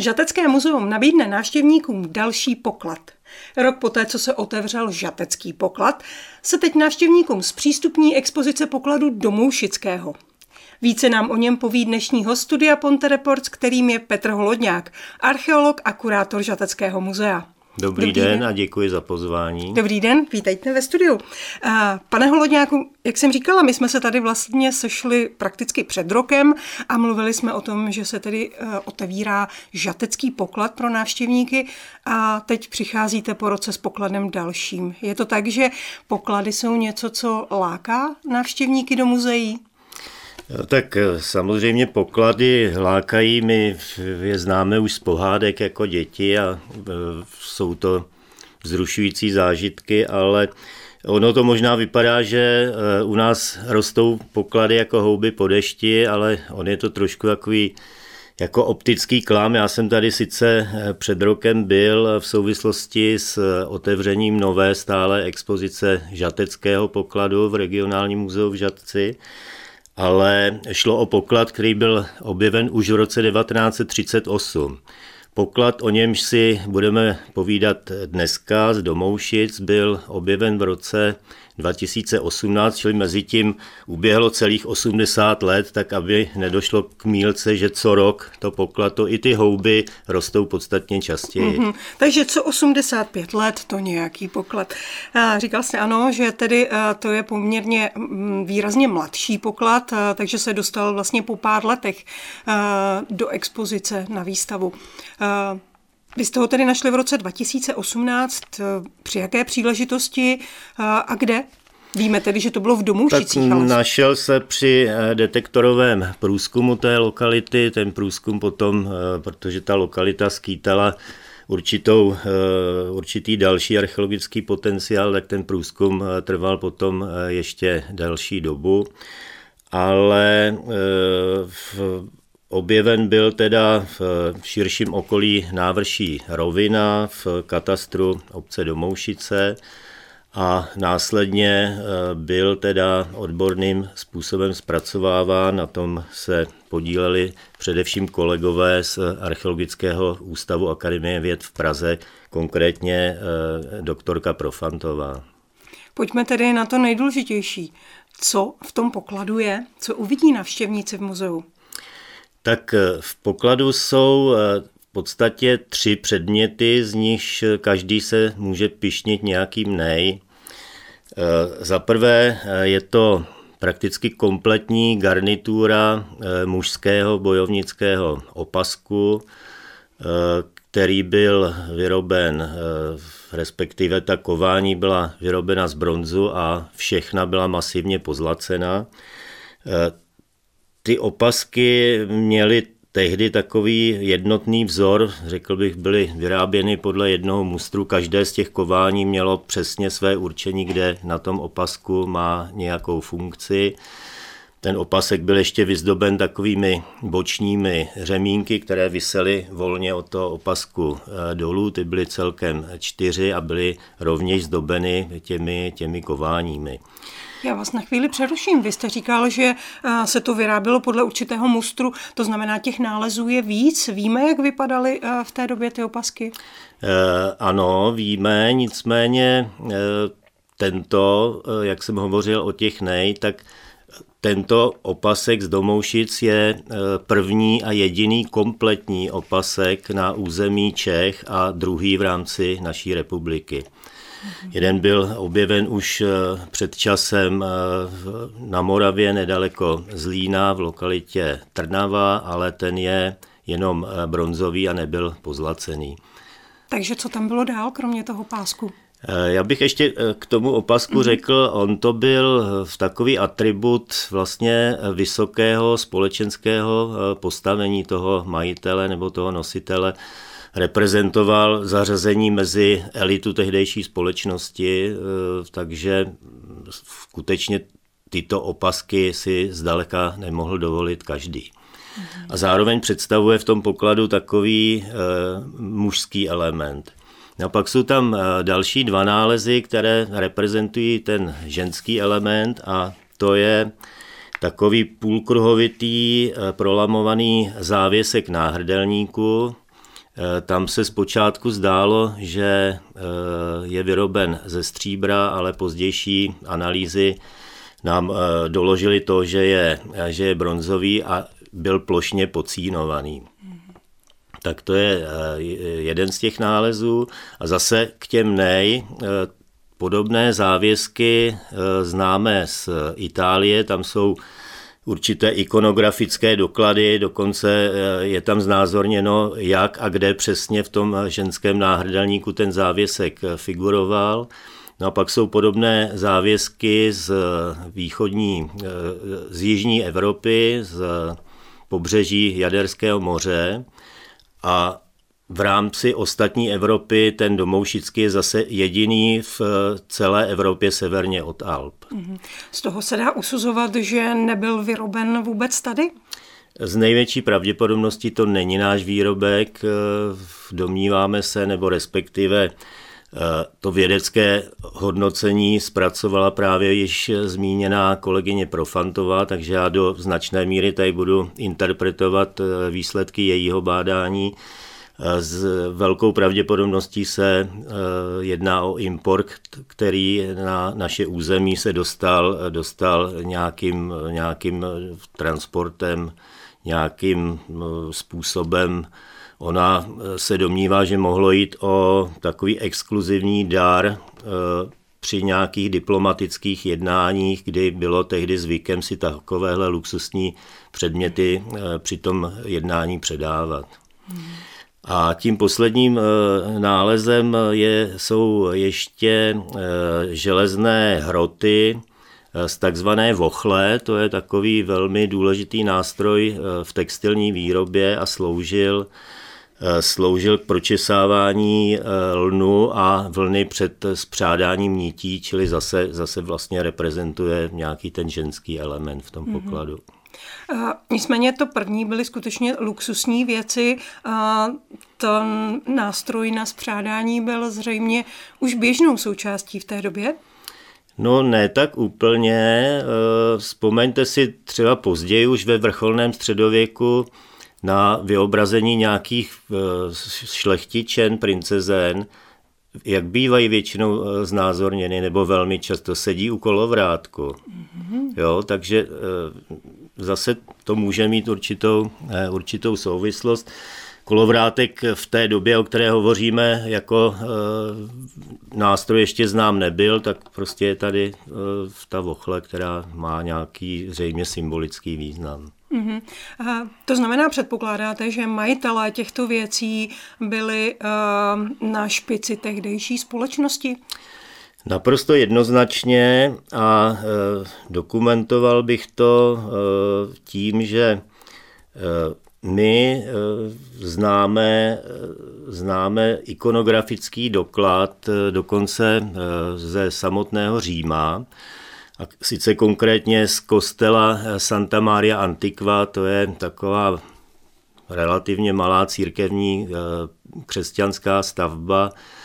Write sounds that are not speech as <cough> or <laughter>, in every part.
Žatecké muzeum nabídne návštěvníkům další poklad. Rok poté, co se otevřel žatecký poklad, se teď návštěvníkům zpřístupní expozice pokladu Domoušického. Více nám o něm poví dnešní host studia Ponte Reports, kterým je Petr Holodňák, archeolog a kurátor Žateckého muzea. Dobrý, Dobrý den, den a děkuji za pozvání. Dobrý den, vítejte ve studiu. Pane Holodňáku, jak jsem říkala, my jsme se tady vlastně sešli prakticky před rokem a mluvili jsme o tom, že se tedy e, otevírá žatecký poklad pro návštěvníky a teď přicházíte po roce s pokladem dalším. Je to tak, že poklady jsou něco, co láká návštěvníky do muzeí? Tak eh, samozřejmě poklady lákají, my je známe už z pohádek jako děti a eh, jsou to zrušující zážitky, ale ono to možná vypadá, že eh, u nás rostou poklady jako houby po dešti, ale on je to trošku takový jako optický klam. Já jsem tady sice před rokem byl v souvislosti s otevřením nové stále expozice žateckého pokladu v regionálním muzeu v Žatci, ale šlo o poklad, který byl objeven už v roce 1938. Poklad, o němž si budeme povídat dneska z Domoušic, byl objeven v roce 2018, čili mezi tím uběhlo celých 80 let, tak aby nedošlo k mílce, že co rok to poklato i ty houby rostou podstatně častěji. Mm-hmm. Takže co 85 let, to nějaký poklad. Říkal jste ano, že tedy to je poměrně mm, výrazně mladší poklad, takže se dostal vlastně po pár letech do expozice na výstavu. Vy jste ho tedy našli v roce 2018. Eh, při jaké příležitosti eh, a kde? Víme tedy, že to bylo v Domoušicích. Tak našel se při eh, detektorovém průzkumu té lokality. Ten průzkum potom, protože ta lokalita skýtala určitou, určitý další archeologický potenciál, tak ten průzkum trval potom ještě další dobu. Ale v Objeven byl teda v širším okolí návrší Rovina v katastru obce Domoušice a následně eh, byl teda odborným způsobem zpracováván. Na tom se podíleli především kolegové z Archeologického ústavu Akademie věd v Praze, konkrétně eh, doktorka Profantová. Pojďme tedy na to nejdůležitější. Co v tom pokladu je? Co uvidí navštěvníci v muzeu? Tak eh, v pokladu jsou eh, v podstatě tři předměty, z nichž každý se může pišnit nějakým nej. Eh, za prvé je to prakticky kompletní garnitura mužského bojovnického opasku, který byl vyroben, respektive ta kování byla vyrobena z bronzu a všechna byla masivně pozlacena. Ty opasky měly tehdy takový jednotný vzor, řekl bych, byly vyráběny podle jednoho mustru. Každé z těch kování mělo přesně své určení, kde na tom opasku má nějakou funkci. Ten opasek byl ještě vyzdoben takovými bočními řemínky, které visely volně od toho opasku eh, dolů. Ty byly celkem čtyři a byly rovněž zdobeny těmi, těmi kováními. Já vás na chvíli přeruším. Vy jste říkal, že eh, se to vyrábělo podle určitého mustru, to znamená, těch nálezů je víc. Víme, jak vypadaly eh, v té době ty opasky? E, ano, víme, nicméně e, tento, jak jsem hovořil o těch nej, tak tento opasek z Domoušic je první a jediný kompletní opasek na území Čech a druhý v rámci naší republiky. Jeden byl objeven už eh, před časem eh, na Moravě nedaleko Zlína v lokalitě Trnava, ale ten je jenom eh, bronzový a nebyl pozlacený. Takže co tam bylo dál, kromě toho pásku? Já bych ještě k tomu opasku mm-hmm. řekl, on to byl v takový atribut vlastně vysokého společenského postavení toho majitele nebo toho nositele reprezentoval zařazení mezi elitu tehdejší společnosti, eh, takže skutečně tyto opasky si zdaleka nemohl dovolit každý. A zároveň představuje v tom pokladu takový e, mužský element. No pak jsou tam eh, další dva nálezy, které reprezentují ten ženský element a to je takový půlkruhovitý prolamovaný závěsek náhrdelníku, Tam se zpočátku zdálo, že je vyroben ze stříbra, ale pozdější analýzy nám doložili to, že je, že je bronzový a byl plošně pocínovaný. Tak to je jeden z těch nálezů. A zase k těm nej, podobné závěsky známe z Itálie, tam jsou určité ikonografické doklady, dokonce eh, je tam znázorněno, jak a kde přesně v tom ženském náhrdelníku ten závěsek eh, figuroval. No a pak jsou podobné závěsky z východní, eh, z jižní Evropy, z pobřeží Jaderského moře a v rámci ostatní Evropy ten domoušický je zase jediný v celé Evropě severně od Alp. Mhm. Z toho se dá usuzovat, že nebyl vyroben vůbec tady? Z největší pravděpodobností to není náš výrobek, domníváme se, nebo respektive to vědecké hodnocení zpracovala právě již zmíněná kolegyně Profantová, takže já do značné míry tady budu interpretovat výsledky jejího bádání. S velkou pravděpodobností se eh, jedná o import, který na naše území se dostal, dostal nějakým, nějakým transportem, nějakým eh, způsobem. Ona eh, se domnívá, že mohlo jít o takový exkluzivní dar při nějakých diplomatických jednáních, kdy bylo tehdy zvykem si takovéhle luxusní předměty při tom jednání předávat. Hmm. A tím posledním eh, nálezem je, jsou ještě eh, železné hroty eh, z takzvané vochle, to je takový velmi důležitý nástroj v textilní výrobě a sloužil sloužil k pročesávání lnu a vlny před spřádáním nití, čili zase, zase vlastně reprezentuje nějaký ten ženský element v tom mm-hmm. pokladu. Nicméně to první byly skutečně luxusní věci. Ten nástroj na spřádání byl zřejmě už běžnou součástí v té době? No ne tak úplně. E, vzpomeňte si třeba později už ve vrcholném středověku na vyobrazení nějakých šlechtičen, princezen, jak bývají většinou znázorněny, nebo velmi často sedí u kolovrátku. Mm-hmm. Jo, takže zase to může mít určitou, eh, určitou souvislost. Kolovrátek v té době, o které hovoříme, jako e, nástroj ještě znám nebyl, tak prostě je tady e, ta vochle, která má nějaký zřejmě symbolický význam. Mm-hmm. A to znamená, předpokládáte, že majitelé těchto věcí byli e, na špici tehdejší společnosti? Naprosto jednoznačně a e, dokumentoval bych to e, tím, že e, my známe, známe ikonografický doklad dokonce ze samotného Říma, a sice konkrétně z kostela Santa Maria Antiqua, to je taková relativně malá církevní křesťanská stavba, Eh,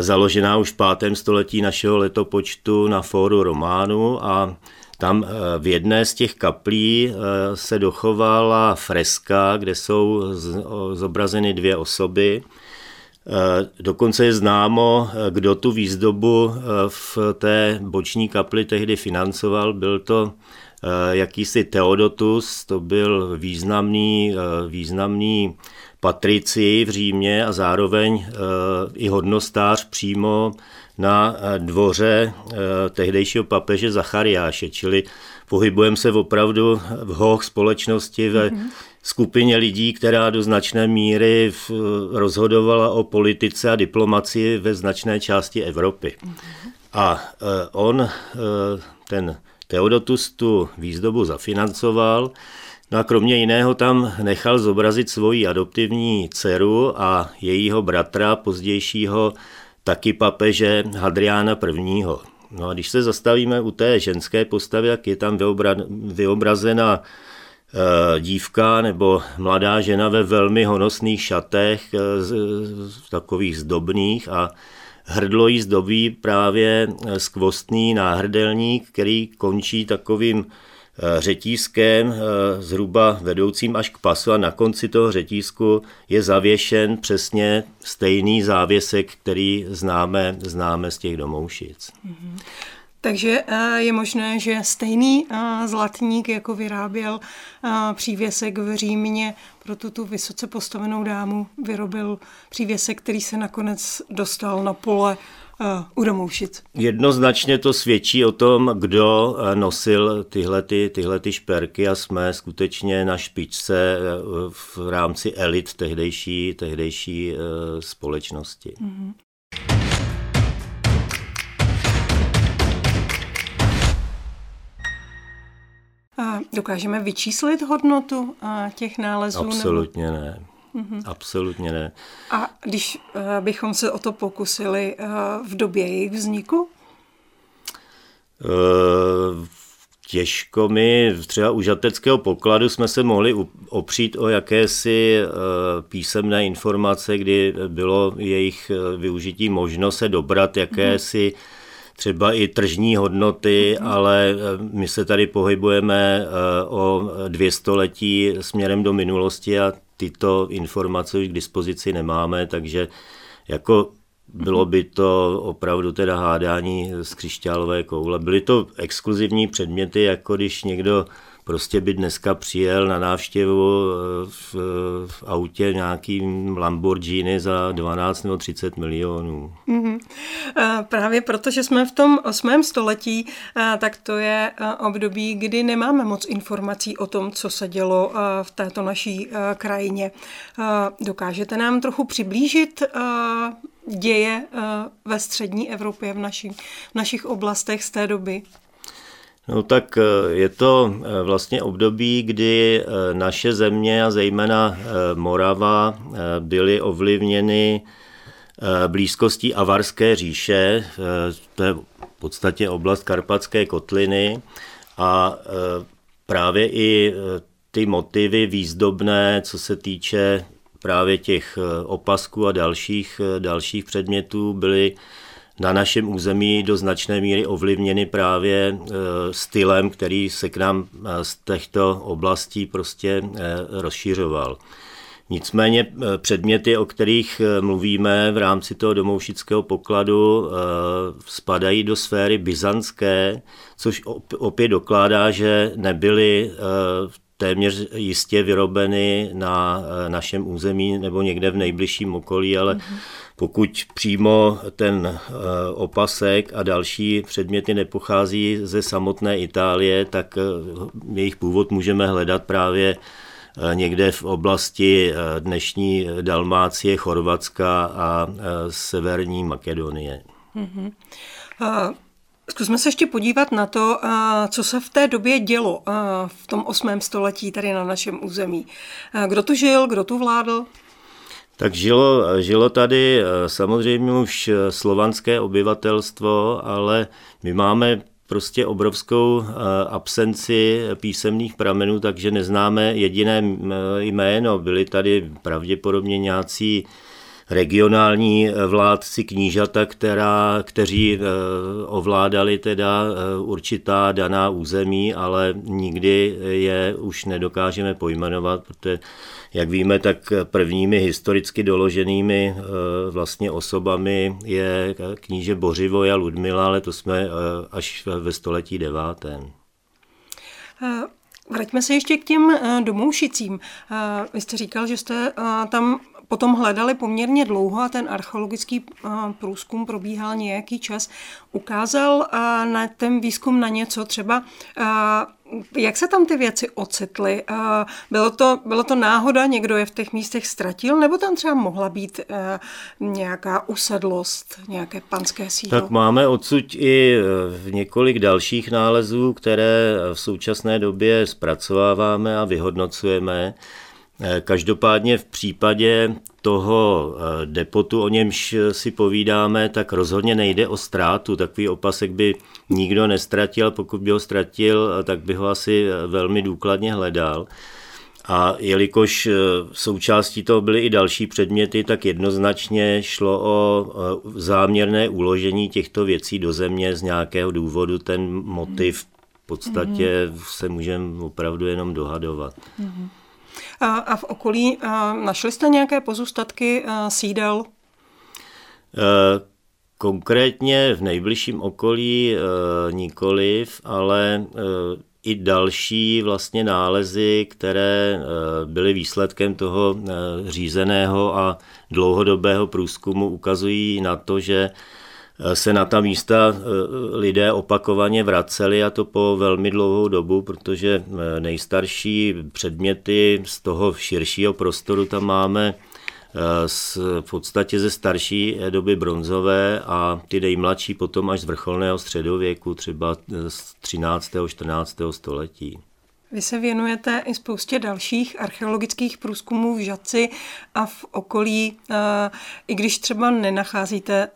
založená už v pátém století našeho letopočtu na fóru Románu a tam eh, v jedné z těch kaplí eh, se dochovala freska, kde jsou zobrazeny dvě osoby. Dokonce je známo, kdo tu výzdobu v té boční kapli tehdy financoval. Byl to jakýsi Teodotus, to byl významný, významný patrici v Římě a zároveň eh, i hodnostář přímo na eh, dvoře eh, tehdejšího papeže Zachariáše, čili pohybujeme se opravdu v hoch společnosti ve mm-hmm. skupině lidí, která do značné míry rozhodovala o politice a diplomacii ve značné části Evropy. Mm-hmm. A on, ten Teodotus, tu výzdobu zafinancoval, No a kromě jiného tam nechal zobrazit svoji adoptivní dceru a jejího bratra, pozdějšího taky papeže Hadriána I. No a když se zastavíme u té ženské postavy, jak je tam vyobrazena eh, dívka nebo mladá žena ve velmi honosných šatech, eh, takových zdobných a hrdlo jí zdobí právě eh, skvostný náhrdelník, který končí takovým řetízkem zhruba vedoucím až k pasu a na konci toho řetízku je zavěšen přesně stejný závěsek, který známe, známe z těch domoušic. Mm-hmm. Takže eh, je možné, že stejný eh, zlatník, jako vyráběl eh, přívěsek v Římě pro tuto vysoce postavenou dámu, vyrobil přívěsek, který se nakonec dostal na pole u Domoušic. Jednoznačně to svědčí o tom, kdo nosil tyhle, ty, tyhle ty šperky a jsme skutečně na špičce v rámci elit tehdejší, tehdejší společnosti. Mm-hmm. Dokážeme vyčíslit hodnotu těch nálezů? Absolutně nebo? ne. Mm-hmm. Absolutně ne. A když uh, bychom se o to pokusili uh, v době jejich vzniku? Uh, těžko my, třeba u žateckého pokladu jsme se mohli opřít o jakési písemné informace, kdy bylo jejich využití možno se dobrat jakési mm-hmm třeba i tržní hodnoty, ale eh, my se tady pohybujeme o dvě století směrem do minulosti a tyto informace už k dispozici nemáme, takže jako bylo by to opravdu teda hádání z křišťálové koule. Byly to exkluzivní předměty, jako když někdo prostě by dneska přijel na návštěvu eh, v, v autě nějakým Lamborghini za 12 nebo 30 milionů. Mm-hmm. Právě protože jsme v tom 8. století, tak to je období, kdy nemáme moc informací o tom, co se dělo v této naší krajině. Dokážete nám trochu přiblížit děje ve střední Evropě, v, naši, v našich oblastech z té doby? No tak eh, je to eh, vlastně období, kdy eh, naše země a zejména Morava byly ovlivněny blízkostí Avarské říše, to je v podstatě oblast Karpatské kotliny a právě i ty motivy výzdobné, co se týče právě těch opasků a dalších, dalších předmětů, byly na našem území do značné míry ovlivněny právě e, stylem, který se k nám e, z těchto oblastí prostě e, rozšířoval. Nicméně předměty, o kterých mluvíme v rámci toho domoušického pokladu, spadají do sféry byzantské, což opět dokládá, že nebyly téměř jistě vyrobeny na našem území nebo někde v nejbližším okolí, ale mm-hmm pokud přímo ten eh, opasek a další předměty nepochází ze samotné Itálie, tak eh, jejich původ můžeme hledat právě eh, někde v oblasti dnešní Dalmácie, Chorvatska a severní Makedonie. Mm-hmm. Zkusme se ještě podívat na to, co se v té době dělo v tom 8. století tady na našem území. Kdo tu žil, kdo tu vládl? Tak žilo, žilo tady eh, samozřejmě už eh, slovanské obyvatelstvo, ale my máme prostě obrovskou eh, absenci písemných pramenů, takže neznáme jediné jméno. Byli tady pravděpodobně nějací regionální vládci knížata, která, kteří ovládali teda určitá daná území, ale nikdy je už nedokážeme pojmenovat, protože jak víme, tak prvními historicky doloženými eh, vlastně osobami je kníže Bořivoj a Ludmila, ale to jsme eh, až ve století devátém. Eh, vraťme se ještě k těm domoušicím. Vy jste říkal, že jste tam potom hledali poměrně dlouho a ten archeologický průzkum probíhal nějaký čas. Ukázal na ten výzkum na něco třeba jak se tam ty věci ocitly? Bylo to, bylo to náhoda, někdo je v těch místech ztratil, nebo tam třeba mohla být eh, nějaká usedlost, nějaké panské sídlo? Tak máme odsud i eh, několik dalších nálezů, které v současné době zpracováváme a vyhodnocujeme. Eh, každopádně v případě toho eh, depotu, o němž si povídáme, tak rozhodně nejde o ztrátu. Takový opasek by nikdo nestratil, pokud by ho ztratil, tak by ho asi velmi důkladně hledal. A jelikož eh, součástí toho byly i další předměty, tak jednoznačně šlo o záměrné uložení těchto věcí do země z nějakého důvodu. Ten motiv podstatě mm-hmm. se můžeme opravdu jenom dohadovat. Mm-hmm. A, v okolí našli jste nějaké pozůstatky sídel? E, konkrétně v nejbližším okolí e, nikoliv, ale e, i další vlastně nálezy, které byly výsledkem toho řízeného a dlouhodobého průzkumu, ukazují na to, že se na ta místa lidé opakovaně vraceli a to po velmi dlouhou dobu, protože nejstarší předměty z toho širšího prostoru tam máme z, v podstatě ze starší doby bronzové a ty nejmladší potom až z vrcholného středověku, třeba z 13. 14. století. Vy se věnujete i spoustě dalších archeologických průzkumů v Žaci a v okolí. I když třeba nenacházíte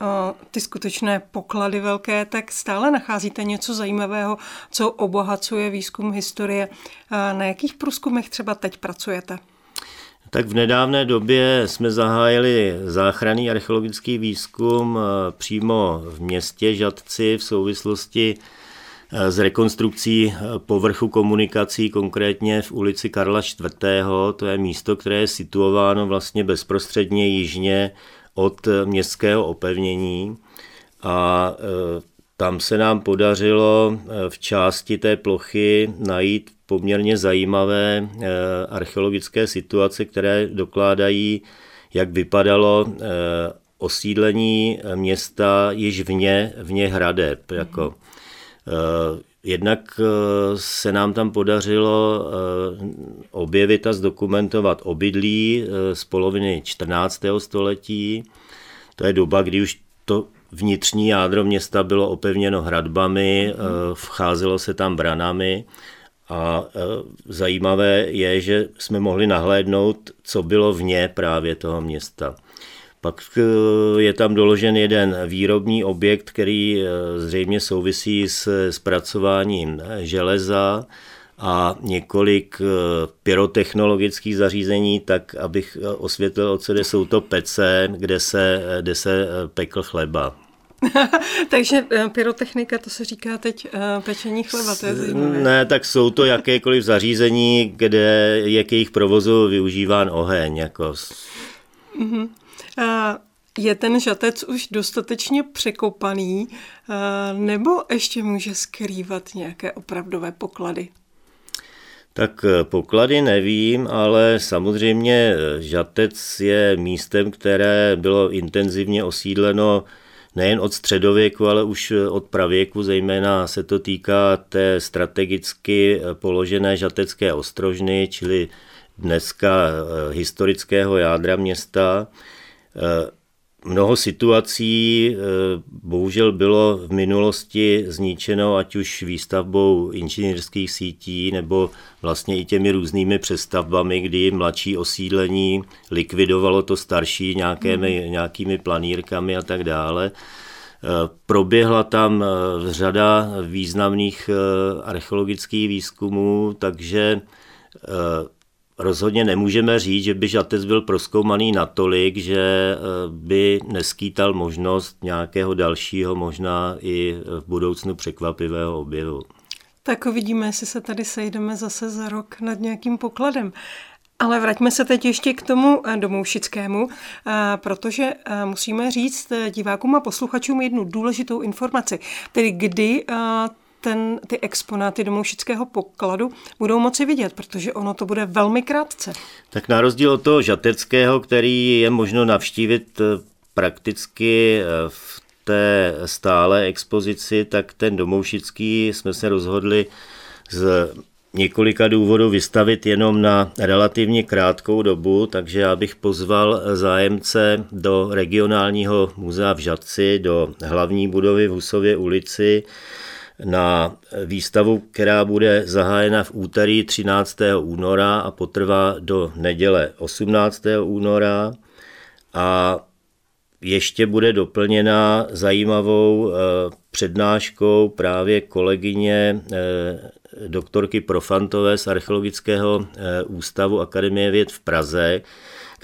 ty skutečné poklady velké, tak stále nacházíte něco zajímavého, co obohacuje výzkum historie. Na jakých průzkumech třeba teď pracujete? Tak v nedávné době jsme zahájili záchranný archeologický výzkum přímo v městě Žadci v souvislosti s rekonstrukcí povrchu komunikací, konkrétně v ulici Karla IV. To je místo, které je situováno vlastně bezprostředně jižně od městského opevnění. A tam se nám podařilo v části té plochy najít poměrně zajímavé archeologické situace, které dokládají, jak vypadalo osídlení města již vně, vně hradeb. Jako Eh, jednak eh, se nám tam podařilo eh, objevit a zdokumentovat obydlí z poloviny 14. století. To je doba, kdy už to vnitřní jádro města bylo opevněno hradbami, vcházelo se tam branami a zajímavé je, že jsme mohli nahlédnout, co bylo vně právě toho města. Pak eh, je tam doložen jeden výrobní objekt, který eh, zřejmě souvisí s zpracováním železa a několik eh, pyrotechnologických zařízení, tak abych osvětlil, o co jde, jsou to pece, kde se, kde se pekl chleba. <laughs> Takže pyrotechnika, to se říká teď pečení chleba, to je zajímavé. Ne, tak jsou to jakékoliv zařízení, kde je k jejich provozu využíván oheň. Jako... Mm-hmm. Je ten žatec už dostatečně překopaný, nebo ještě může skrývat nějaké opravdové poklady? Tak e, poklady nevím, ale samozřejmě Žatec je místem, které bylo intenzivně osídleno nejen od středověku, ale už od pravěku, zejména se to týká té strategicky položené žatecké ostrožny, čili dneska historického jádra města. Eh, mnoho situací eh, bohužel bylo v minulosti zničeno, ať už výstavbou inženýrských sítí nebo vlastně i těmi různými přestavbami, kdy mladší osídlení likvidovalo to starší nějakými, hmm. nějakými planírkami a tak dále. Eh, proběhla tam řada významných archeologických výzkumů, takže rozhodně nemůžeme říct, že by žatec byl proskoumaný natolik, že eh, by neskýtal možnost nějakého dalšího, možná i v budoucnu překvapivého objevu. Tak uvidíme, jestli se tady sejdeme zase za rok nad nějakým pokladem. Ale vraťme se teď ještě k tomu eh, domoušickému, eh, protože musíme říct divákům a posluchačům jednu důležitou informaci, tedy kdy ten, ty exponáty domoušického pokladu budou moci vidět, protože ono to bude velmi krátce. Tak na rozdíl od toho žateckého, který je možno navštívit eh, prakticky eh, v té stále expozici, tak ten domoušický jsme se rozhodli z několika důvodů vystavit jenom na relativně krátkou dobu, takže já bych pozval zájemce do regionálního muzea v Žadci, do hlavní budovy v Husově ulici, na výstavu, která bude zahájena v úterý 13. února a potrvá do neděle 18. února a ještě bude doplněna zajímavou eh, přednáškou právě kolegyně eh, doktorky Profantové z Archeologického eh, ústavu Akademie věd v Praze,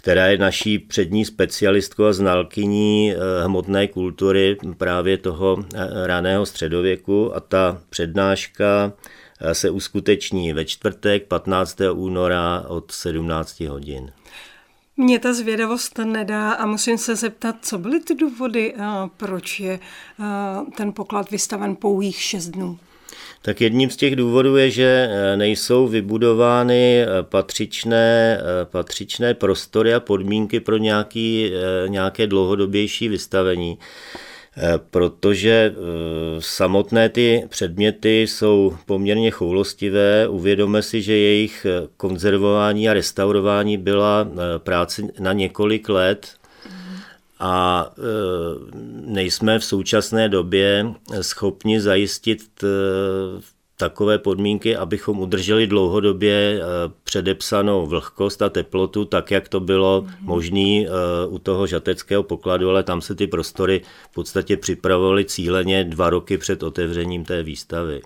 která je naší přední specialistkou a znalkyní eh, hmotné kultury právě toho eh, raného středověku a ta přednáška se uskuteční ve čtvrtek 15. února od 17 hodin. Mě ta zvědavost nedá a musím se zeptat, co byly ty důvody, proč je ten poklad vystaven pouhých 6 dnů. Tak jedním z těch důvodů je, že eh, nejsou vybudovány eh, patřičné, eh, patřičné prostory a podmínky pro nějaký, nějaké dlouhodobější vystavení. Protože samotné ty předměty jsou poměrně choulostivé. Uvědomme si, že jejich konzervování a restaurování byla práce na několik let a e, nejsme v současné době schopni zajistit e, takové podmínky, abychom udrželi dlouhodobě e, předepsanou vlhkost a teplotu, tak jak to bylo mm-hmm. možné u toho žateckého pokladu, ale tam se ty prostory v podstatě připravovaly cíleně dva roky před otevřením té výstavy.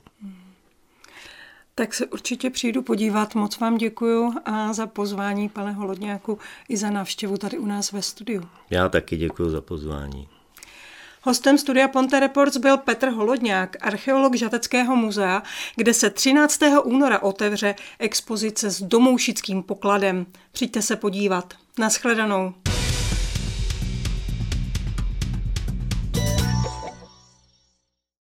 Tak se určitě přijdu podívat. Moc vám děkuji a za pozvání, pane Holodňáku, i za návštěvu tady u nás ve studiu. Já taky děkuji za pozvání. Hostem studia Ponte Reports byl Petr Holodňák, archeolog Žateckého muzea, kde se 13. února otevře expozice s domoušickým pokladem. Přijďte se podívat. Naschledanou.